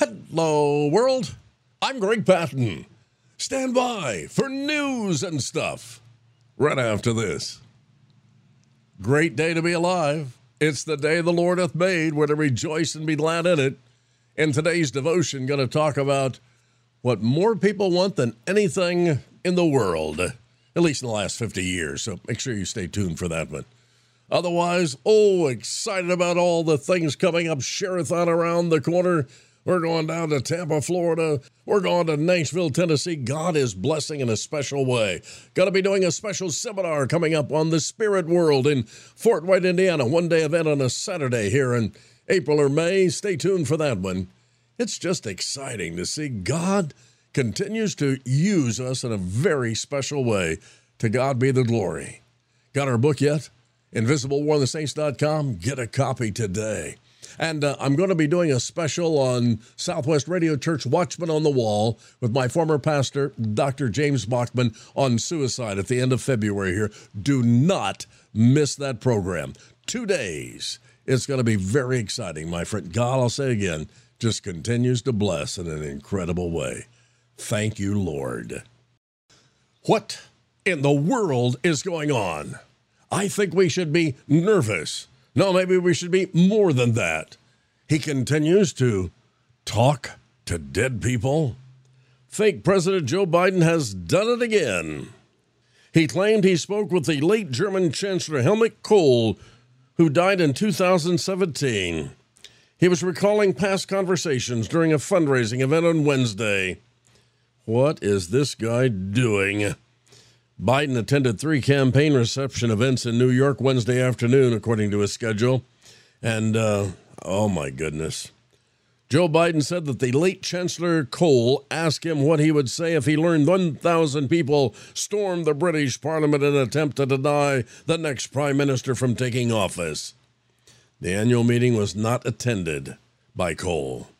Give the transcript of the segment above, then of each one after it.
Hello, world. I'm Greg Patten. Stand by for news and stuff right after this. Great day to be alive. It's the day the Lord hath made. We're to rejoice and be glad in it. In today's devotion, going to talk about what more people want than anything in the world, at least in the last 50 years. So make sure you stay tuned for that one. Otherwise, oh, excited about all the things coming up. Sharathon around the corner. We're going down to Tampa, Florida. We're going to Nashville, Tennessee. God is blessing in a special way. Going to be doing a special seminar coming up on the spirit world in Fort Wayne, Indiana. One day event on a Saturday here in April or May. Stay tuned for that one. It's just exciting to see God continues to use us in a very special way. To God be the glory. Got our book yet? InvisibleWarOnTheSaints.com. Get a copy today. And uh, I'm going to be doing a special on Southwest Radio Church Watchman on the Wall with my former pastor, Dr. James Bachman, on suicide at the end of February here. Do not miss that program. Two days. It's going to be very exciting, my friend. God, I'll say again, just continues to bless in an incredible way. Thank you, Lord. What in the world is going on? I think we should be nervous no, maybe we should be more than that. He continues to talk to dead people. Fake President Joe Biden has done it again. He claimed he spoke with the late German Chancellor Helmut Kohl, who died in 2017. He was recalling past conversations during a fundraising event on Wednesday. What is this guy doing? Biden attended three campaign reception events in New York Wednesday afternoon, according to his schedule. And, uh, oh my goodness. Joe Biden said that the late Chancellor Kohl asked him what he would say if he learned 1,000 people stormed the British Parliament in an attempt to deny the next Prime Minister from taking office. The annual meeting was not attended by Kohl,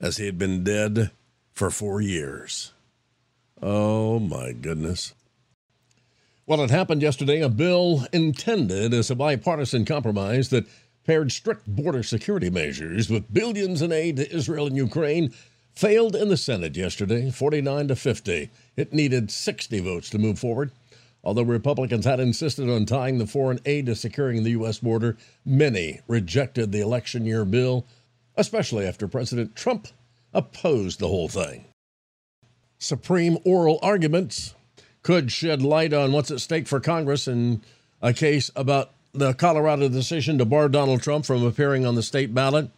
as he had been dead for four years. Oh my goodness. Well, it happened yesterday. A bill intended as a bipartisan compromise that paired strict border security measures with billions in aid to Israel and Ukraine failed in the Senate yesterday, 49 to 50. It needed 60 votes to move forward. Although Republicans had insisted on tying the foreign aid to securing the U.S. border, many rejected the election year bill, especially after President Trump opposed the whole thing. Supreme oral arguments could shed light on what's at stake for Congress in a case about the Colorado decision to bar Donald Trump from appearing on the state ballot.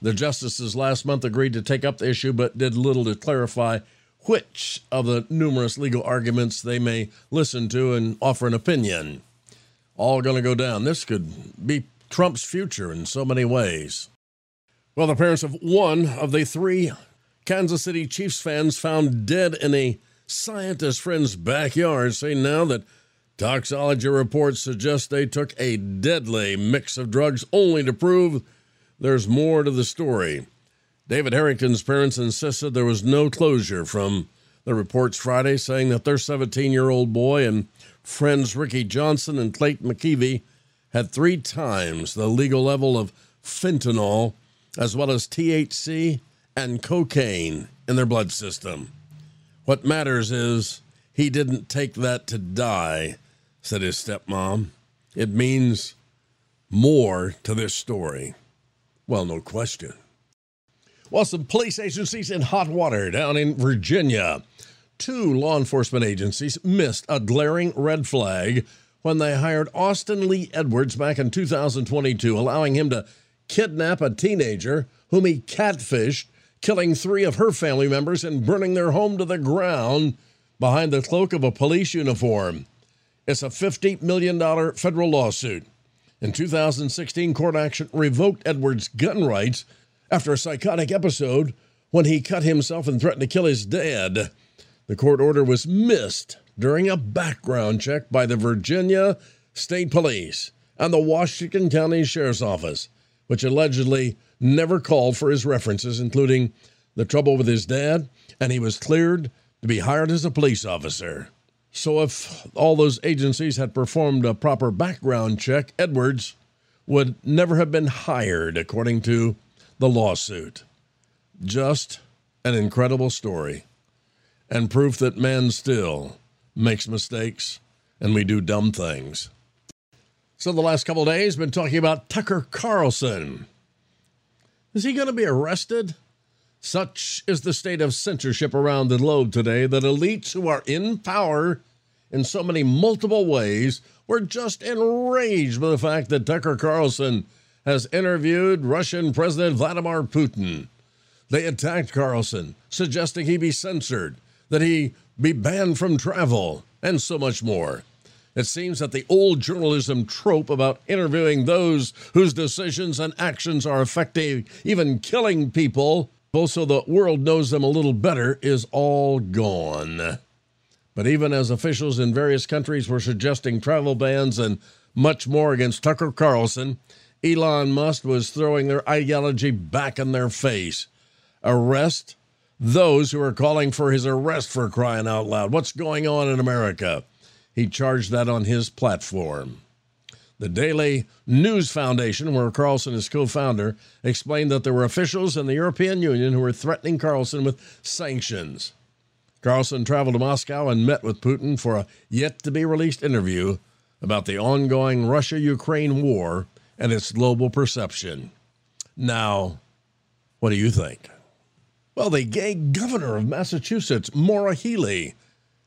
The justices last month agreed to take up the issue, but did little to clarify which of the numerous legal arguments they may listen to and offer an opinion. All going to go down. This could be Trump's future in so many ways. Well, the parents of one of the three Kansas City Chiefs fans found dead in a scientist friend's backyard say now that toxicology reports suggest they took a deadly mix of drugs only to prove there's more to the story. David Harrington's parents insisted there was no closure from the reports Friday, saying that their 17 year old boy and friends Ricky Johnson and Clayton McGeeney had three times the legal level of fentanyl, as well as THC and cocaine in their blood system. What matters is he didn't take that to die, said his stepmom. It means more to this story. Well, no question. Well, some police agencies in hot water down in Virginia. Two law enforcement agencies missed a glaring red flag when they hired Austin Lee Edwards back in 2022, allowing him to kidnap a teenager whom he catfished killing three of her family members and burning their home to the ground behind the cloak of a police uniform. It's a $50 million federal lawsuit. In 2016, court action revoked Edwards' gun rights after a psychotic episode when he cut himself and threatened to kill his dad. The court order was missed during a background check by the Virginia State Police and the Washington County Sheriff's Office, which allegedly never called for his references, including the trouble with his dad, and he was cleared to be hired as a police officer. So, if all those agencies had performed a proper background check, Edwards would never have been hired, according to the lawsuit. Just an incredible story and proof that man still makes mistakes and we do dumb things. So, the last couple days, been talking about Tucker Carlson. Is he going to be arrested? Such is the state of censorship around the globe today that elites who are in power in so many multiple ways were just enraged by the fact that Tucker Carlson has interviewed Russian President Vladimir Putin. They attacked Carlson, suggesting he be censored, that he be banned from travel, and so much more. It seems that the old journalism trope about interviewing those whose decisions and actions are affecting, even killing people, so the world knows them a little better, is all gone. But even as officials in various countries were suggesting travel bans and much more against Tucker Carlson, Elon Musk was throwing their ideology back in their face. Arrest those who are calling for his arrest for crying out loud. What's going on in America? He charged that on his platform. The Daily News Foundation, where Carlson is co founder, explained that there were officials in the European Union who were threatening Carlson with sanctions. Carlson traveled to Moscow and met with Putin for a yet to be released interview about the ongoing Russia Ukraine war and its global perception. Now, what do you think? Well, the gay governor of Massachusetts, Maura Healey,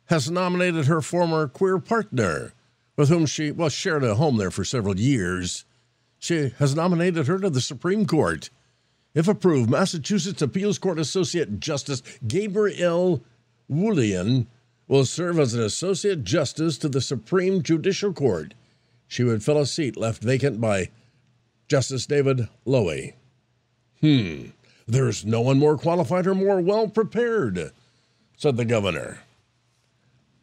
has nominated her former queer partner, with whom she well shared a home there for several years. She has nominated her to the Supreme Court. If approved, Massachusetts Appeals Court Associate Justice Gabrielle Wolohojian will serve as an Associate Justice to the Supreme Judicial Court. She would fill a seat left vacant by Justice David Lowy. Hmm. There's no one more qualified or more well prepared, said the governor.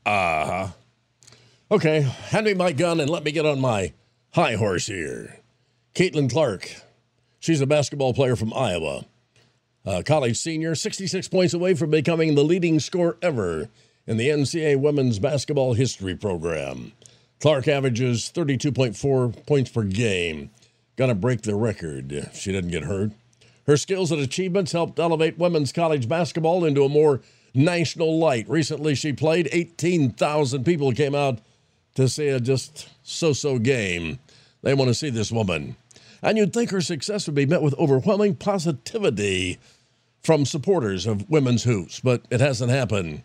Uh huh. Okay, hand me my gun and let me get on my high horse here. Caitlin Clark. She's a basketball player from Iowa. A college senior, 66 points away from becoming the leading scorer ever in the NCAA women's basketball history program. Clark averages 32.4 points per game. Gonna break the record if she doesn't get hurt. Her skills and achievements helped elevate women's college basketball into a more national light. Recently, she played. 18,000 people came out to see a just so so game. They want to see this woman. And you'd think her success would be met with overwhelming positivity from supporters of women's hoops, but it hasn't happened.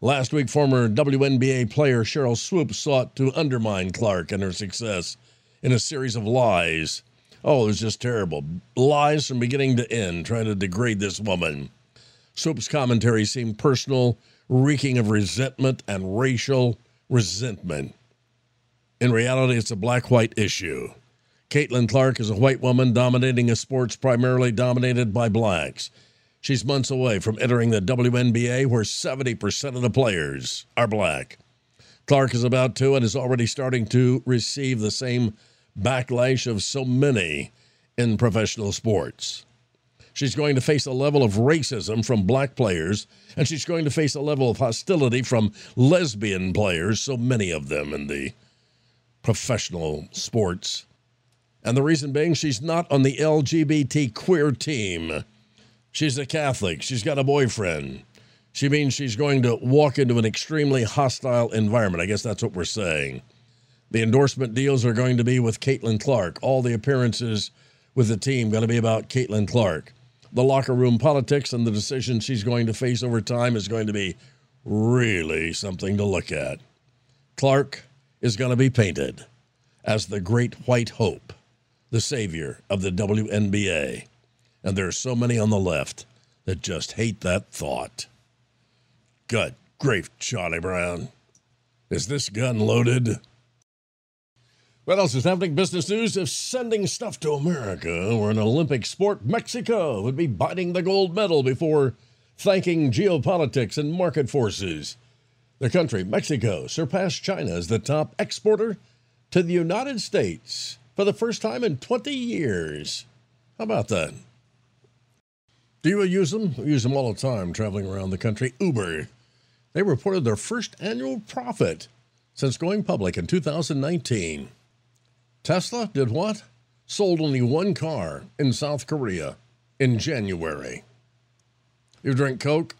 Last week, former WNBA player Cheryl Swoopes sought to undermine Clark and her success in a series of lies. Oh, it was just terrible. Lies from beginning to end, trying to degrade this woman. Swoopes' commentary seemed personal, reeking of resentment and racial resentment. In reality, it's a black white issue. Caitlin Clark is a white woman dominating a sports primarily dominated by blacks. She's months away from entering the WNBA, where 70% of the players are black. Clark is about to and is already starting to receive the same backlash of so many in professional sports. She's going to face a level of racism from black players, and she's going to face a level of hostility from lesbian players, so many of them in the professional sports. And the reason being, she's not on the LGBT queer team. She's a Catholic. She's got a boyfriend. She means she's going to walk into an extremely hostile environment. I guess that's what we're saying. The endorsement deals are going to be with Caitlin Clark. All the appearances with the team going to be about Caitlin Clark. The locker room politics and the decisions she's going to face over time is going to be really something to look at. Clark is going to be painted as the great white hope, the savior of the WNBA. And there are so many on the left that just hate that thought. Good grief, Charlie Brown. Is this gun loaded? What else is happening? Business news of sending stuff to America, where an Olympic sport, Mexico, would be biting the gold medal before thanking geopolitics and market forces. The country, Mexico, surpassed China as the top exporter to the United States for the first time in 20 years. How about that? Do you use them? I use them all the time traveling around the country. Uber. They reported their first annual profit since going public in 2019. Tesla did what? Sold only one car in South Korea in January. You drink Coke?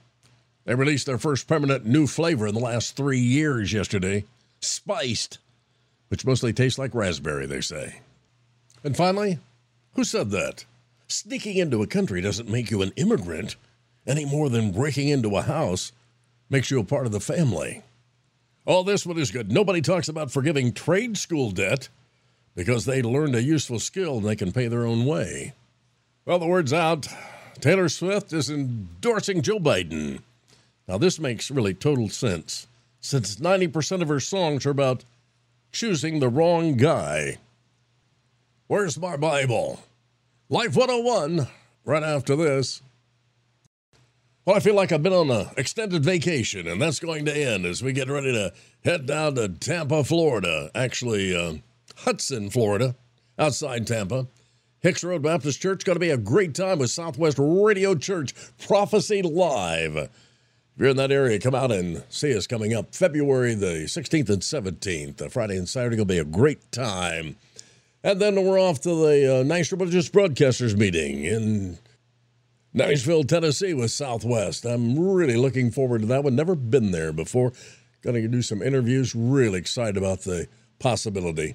They released their first permanent new flavor in the last three years yesterday spiced, which mostly tastes like raspberry, they say. And finally, who said that? Sneaking into a country doesn't make you an immigrant any more than breaking into a house makes you a part of the family. All this one is good. Nobody talks about forgiving trade school debt because they learned a useful skill and they can pay their own way. Well, the word's out. Taylor Swift is endorsing Joe Biden. Now, this makes really total sense since 90% of her songs are about choosing the wrong guy. Where's my Bible? Life 101, right after this. Well, I feel like I've been on an extended vacation, and that's going to end as we get ready to head down to Tampa, Florida. Actually, uh, Hudson, Florida, outside Tampa. Hicks Road Baptist Church going to be a great time with Southwest Radio Church Prophecy Live. If you're in that area, come out and see us coming up February the 16th and 17th. Uh, Friday and Saturday going to be a great time. And then we're off to the uh, Nice Religious Broadcasters meeting in Nashville, Tennessee with Southwest. I'm really looking forward to that one. Never been there before. Going to do some interviews. Really excited about the possibility.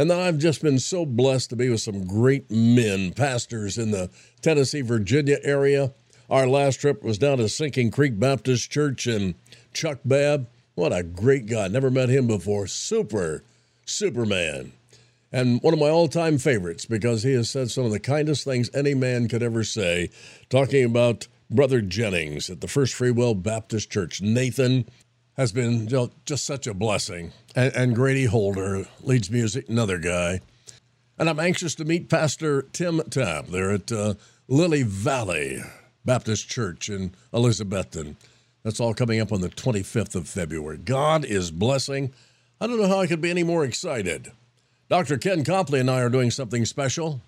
And I've just been so blessed to be with some great men, pastors in the Tennessee, Virginia area. Our last trip was down to Sinking Creek Baptist Church and Chuck Babb. What a great guy. Never met him before. Super, Superman. And one of my all time favorites because he has said some of the kindest things any man could ever say, talking about Brother Jennings at the First Free Will Baptist Church. Nathan has been just such a blessing. And, and Grady Holder leads music, another guy. And I'm anxious to meet Pastor Tim Tapp there at uh, Lily Valley Baptist Church in Elizabethton. That's all coming up on the 25th of February. God is blessing. I don't know how I could be any more excited. Dr. Ken Copley and I are doing something special.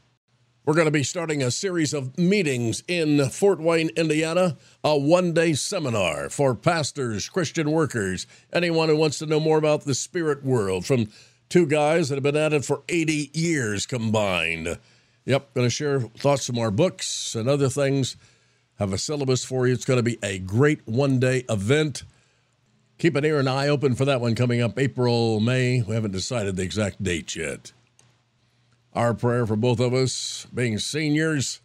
We're going to be starting a series of meetings in Fort Wayne, Indiana, a one day seminar for pastors, Christian workers, anyone who wants to know more about the spirit world from two guys that have been at it for 80 years combined. Yep, going to share thoughts from our books and other things. Have a syllabus for you. It's going to be a great one day event. Keep an ear and eye open for that one coming up April, May. We haven't decided the exact date yet. Our prayer for both of us, being seniors,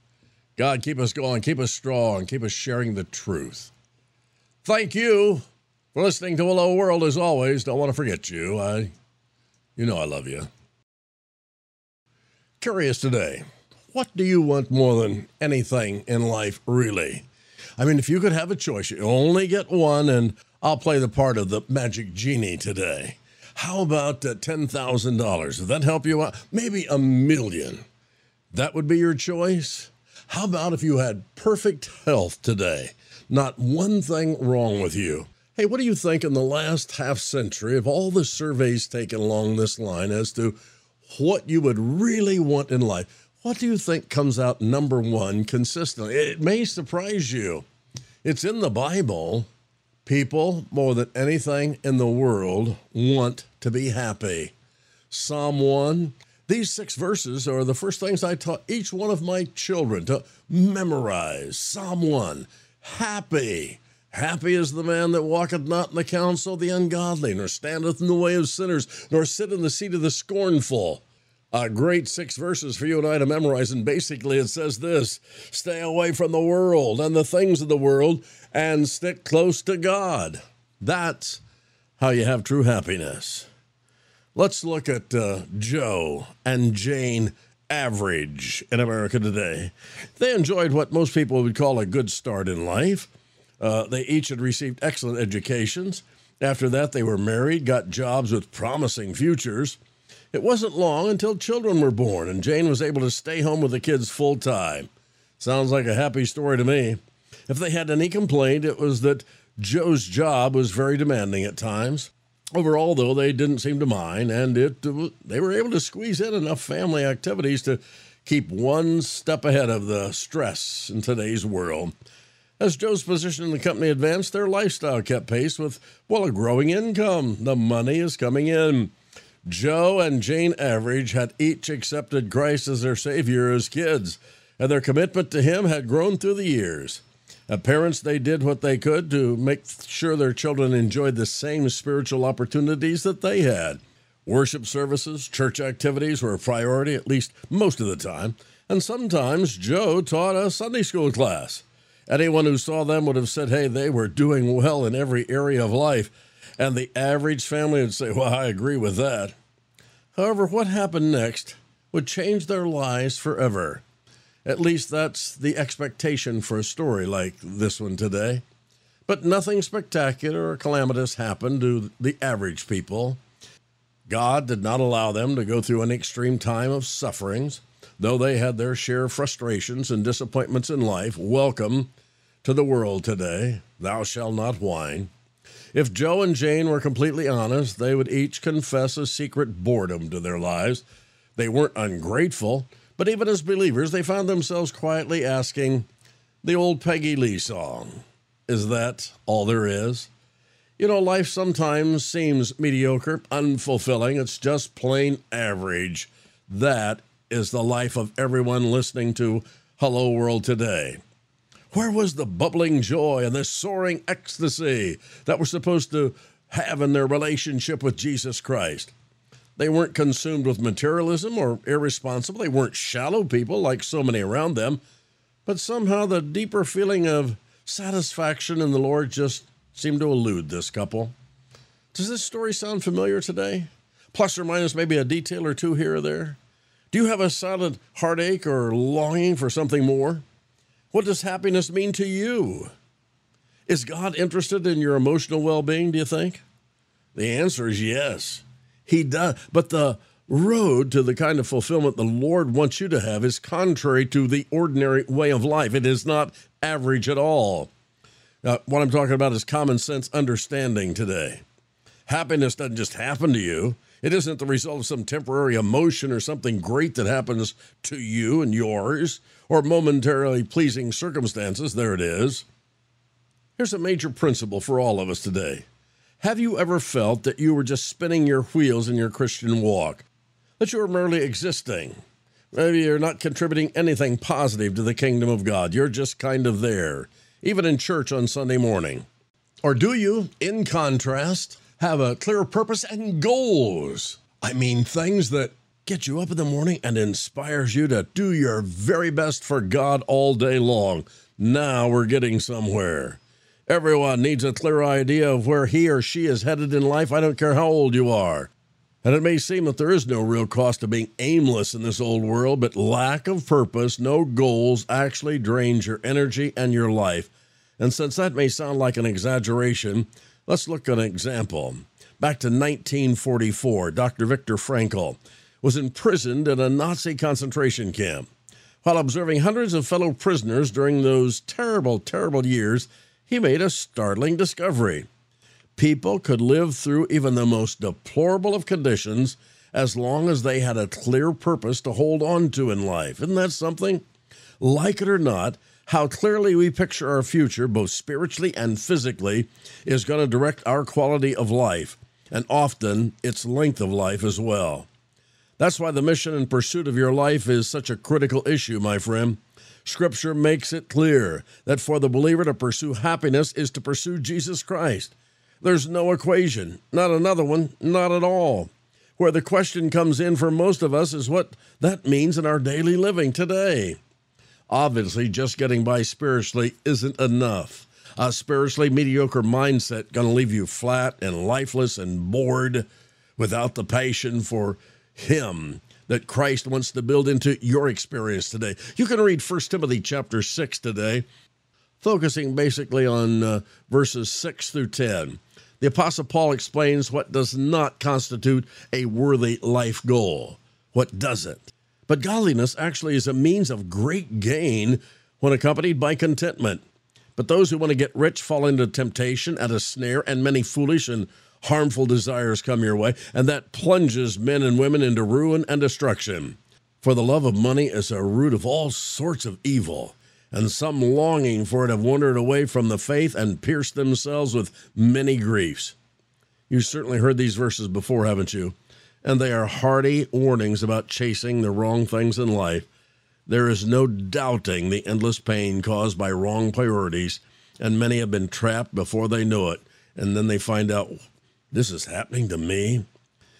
God, keep us going, keep us strong, keep us sharing the truth. Thank you for listening to Hello World as always. Don't want to forget you. I, you know I love you. Curious today, what do you want more than anything in life, really? I mean, if you could have a choice, you only get one, and I'll play the part of the magic genie today. How about uh, $10,000? Would that help you out? Maybe a million. That would be your choice? How about if you had perfect health today? Not one thing wrong with you. Hey, what do you think in the last half century of all the surveys taken along this line as to what you would really want in life? What do you think comes out number one consistently? It may surprise you. It's in the Bible. People, more than anything in the world, want to be happy. Psalm 1. These six verses are the first things I taught each one of my children to memorize. Psalm 1. Happy. Happy is the man that walketh not in the counsel of the ungodly, nor standeth in the way of sinners, nor sit in the seat of the scornful. A great six verses for you and I to memorize. And basically, it says this stay away from the world and the things of the world and stick close to God. That's how you have true happiness. Let's look at uh, Joe and Jane Average in America today. They enjoyed what most people would call a good start in life. Uh, they each had received excellent educations. After that, they were married, got jobs with promising futures. It wasn't long until children were born, and Jane was able to stay home with the kids full time. Sounds like a happy story to me. If they had any complaint, it was that Joe's job was very demanding at times. Overall, though, they didn't seem to mind, and it they were able to squeeze in enough family activities to keep one step ahead of the stress in today's world. As Joe's position in the company advanced, their lifestyle kept pace with, well, a growing income. The money is coming in. Joe and Jane Average had each accepted Christ as their Savior as kids, and their commitment to Him had grown through the years. As parents, they did what they could to make sure their children enjoyed the same spiritual opportunities that they had. Worship services, church activities were a priority, at least most of the time, and sometimes Joe taught a Sunday school class. Anyone who saw them would have said, hey, they were doing well in every area of life. And the average family would say, well, I agree with that. However, what happened next would change their lives forever. At least that's the expectation for a story like this one today. But nothing spectacular or calamitous happened to the average people. God did not allow them to go through an extreme time of sufferings, though they had their share of frustrations and disappointments in life. Welcome to the world today. Thou shalt not whine. If Joe and Jane were completely honest, they would each confess a secret boredom to their lives. They weren't ungrateful, but even as believers, they found themselves quietly asking the old Peggy Lee song Is that all there is? You know, life sometimes seems mediocre, unfulfilling. It's just plain average. That is the life of everyone listening to Hello World today. Where was the bubbling joy and the soaring ecstasy that we're supposed to have in their relationship with Jesus Christ? They weren't consumed with materialism or irresponsible. They weren't shallow people like so many around them. But somehow the deeper feeling of satisfaction in the Lord just seemed to elude this couple. Does this story sound familiar today? Plus or minus maybe a detail or two here or there? Do you have a silent heartache or longing for something more? What does happiness mean to you? Is God interested in your emotional well being, do you think? The answer is yes. He does. But the road to the kind of fulfillment the Lord wants you to have is contrary to the ordinary way of life. It is not average at all. Uh, what I'm talking about is common sense understanding today. Happiness doesn't just happen to you. It isn't the result of some temporary emotion or something great that happens to you and yours or momentarily pleasing circumstances. There it is. Here's a major principle for all of us today. Have you ever felt that you were just spinning your wheels in your Christian walk? That you were merely existing? Maybe you're not contributing anything positive to the kingdom of God. You're just kind of there, even in church on Sunday morning. Or do you, in contrast, have a clear purpose and goals. I mean, things that get you up in the morning and inspires you to do your very best for God all day long. Now we're getting somewhere. Everyone needs a clear idea of where he or she is headed in life. I don't care how old you are. And it may seem that there is no real cost to being aimless in this old world, but lack of purpose, no goals, actually drains your energy and your life. And since that may sound like an exaggeration, Let's look at an example. Back to 1944, Dr. Viktor Frankl was imprisoned in a Nazi concentration camp. While observing hundreds of fellow prisoners during those terrible, terrible years, he made a startling discovery. People could live through even the most deplorable of conditions as long as they had a clear purpose to hold on to in life. Isn't that something? Like it or not, how clearly we picture our future, both spiritually and physically, is going to direct our quality of life, and often its length of life as well. That's why the mission and pursuit of your life is such a critical issue, my friend. Scripture makes it clear that for the believer to pursue happiness is to pursue Jesus Christ. There's no equation, not another one, not at all. Where the question comes in for most of us is what that means in our daily living today. Obviously, just getting by spiritually isn't enough. A spiritually mediocre mindset going to leave you flat and lifeless and bored without the passion for Him that Christ wants to build into your experience today. You can read 1 Timothy chapter 6 today, focusing basically on uh, verses 6 through 10. The Apostle Paul explains what does not constitute a worthy life goal. What doesn't? But godliness actually is a means of great gain when accompanied by contentment. But those who want to get rich fall into temptation and a snare, and many foolish and harmful desires come your way, and that plunges men and women into ruin and destruction. For the love of money is a root of all sorts of evil, and some longing for it have wandered away from the faith and pierced themselves with many griefs. You've certainly heard these verses before, haven't you? And they are hearty warnings about chasing the wrong things in life. There is no doubting the endless pain caused by wrong priorities, and many have been trapped before they know it, and then they find out this is happening to me.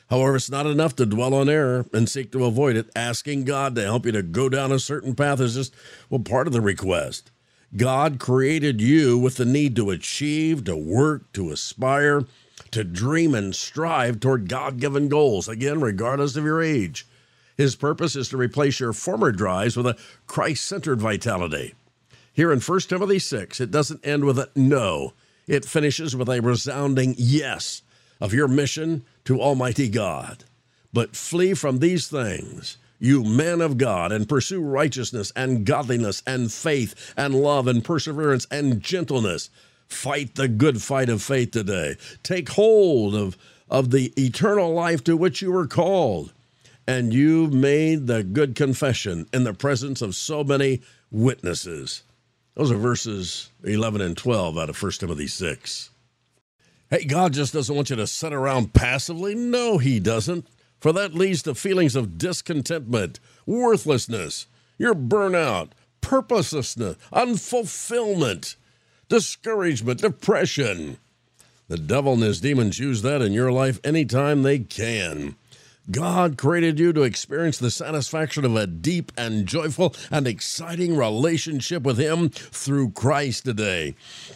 However, it's not enough to dwell on error and seek to avoid it. Asking God to help you to go down a certain path is just, well, part of the request. God created you with the need to achieve, to work, to aspire, to dream and strive toward God given goals, again, regardless of your age. His purpose is to replace your former drives with a Christ centered vitality. Here in 1 Timothy 6, it doesn't end with a no, it finishes with a resounding yes of your mission to Almighty God. But flee from these things, you men of God, and pursue righteousness and godliness and faith and love and perseverance and gentleness. Fight the good fight of faith today. Take hold of, of the eternal life to which you were called and you made the good confession in the presence of so many witnesses. Those are verses 11 and 12 out of 1 Timothy 6. Hey, God just doesn't want you to sit around passively. No, He doesn't. For that leads to feelings of discontentment, worthlessness, your burnout, purposelessness, unfulfillment, discouragement, depression. The devil and his demons use that in your life anytime they can. God created you to experience the satisfaction of a deep and joyful and exciting relationship with Him through Christ today.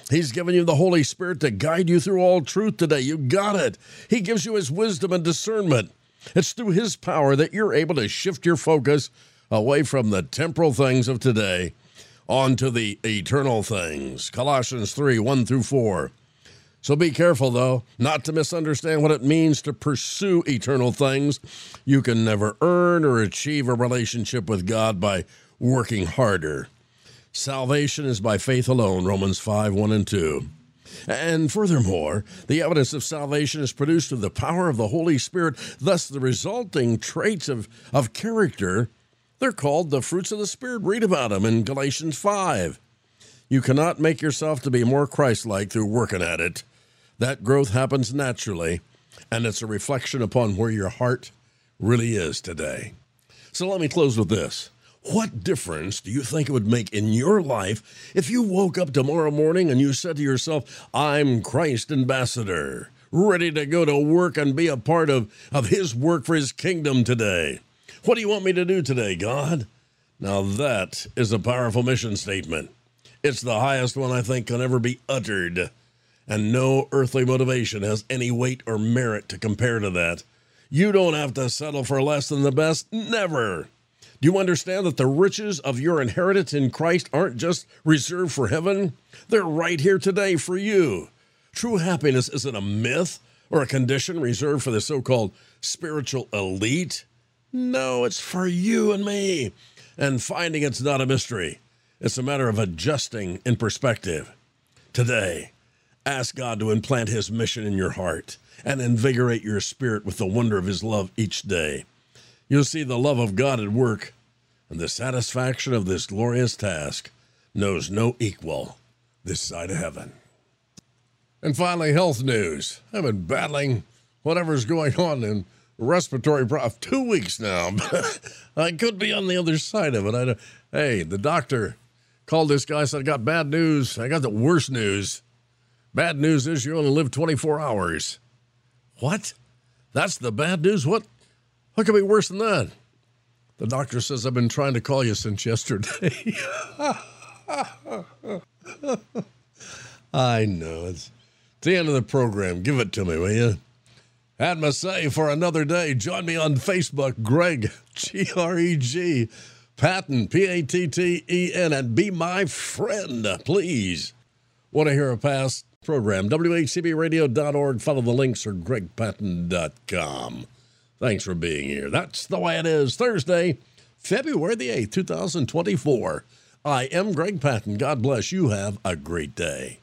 He's given you the Holy Spirit to guide you through all truth today. You got it. He gives you His wisdom and discernment. It's through His power that you're able to shift your focus away from the temporal things of today onto the eternal things. Colossians 3 1 through 4. So be careful, though, not to misunderstand what it means to pursue eternal things. You can never earn or achieve a relationship with God by working harder. Salvation is by faith alone, Romans 5 1 and 2. And furthermore, the evidence of salvation is produced through the power of the Holy Spirit, thus, the resulting traits of, of character. They're called the fruits of the Spirit. Read about them in Galatians 5. You cannot make yourself to be more Christ like through working at it. That growth happens naturally, and it's a reflection upon where your heart really is today. So let me close with this. What difference do you think it would make in your life if you woke up tomorrow morning and you said to yourself, I'm Christ ambassador, ready to go to work and be a part of, of his work for his kingdom today? What do you want me to do today, God? Now that is a powerful mission statement. It's the highest one I think can ever be uttered and no earthly motivation has any weight or merit to compare to that. You don't have to settle for less than the best, never. Do you understand that the riches of your inheritance in Christ aren't just reserved for heaven? They're right here today for you. True happiness isn't a myth or a condition reserved for the so called spiritual elite. No, it's for you and me. And finding it's not a mystery, it's a matter of adjusting in perspective. Today, Ask God to implant His mission in your heart and invigorate your spirit with the wonder of His love each day. You'll see the love of God at work, and the satisfaction of this glorious task knows no equal this side of heaven. And finally, health news. I've been battling whatever's going on in respiratory problem two weeks now. I could be on the other side of it. I hey, the doctor called this guy said I got bad news. I got the worst news. Bad news is you only live 24 hours. What? That's the bad news? What? What could be worse than that? The doctor says I've been trying to call you since yesterday. I know. It's, it's the end of the program. Give it to me, will you? My say for another day. Join me on Facebook, Greg, G R E G, Patten, P A T T E N, and be my friend, please. Want to hear a past program. WHCBradio.org. Follow the links or gregpatten.com. Thanks for being here. That's the way it is. Thursday, February the 8th, 2024. I am Greg Patten. God bless you. Have a great day.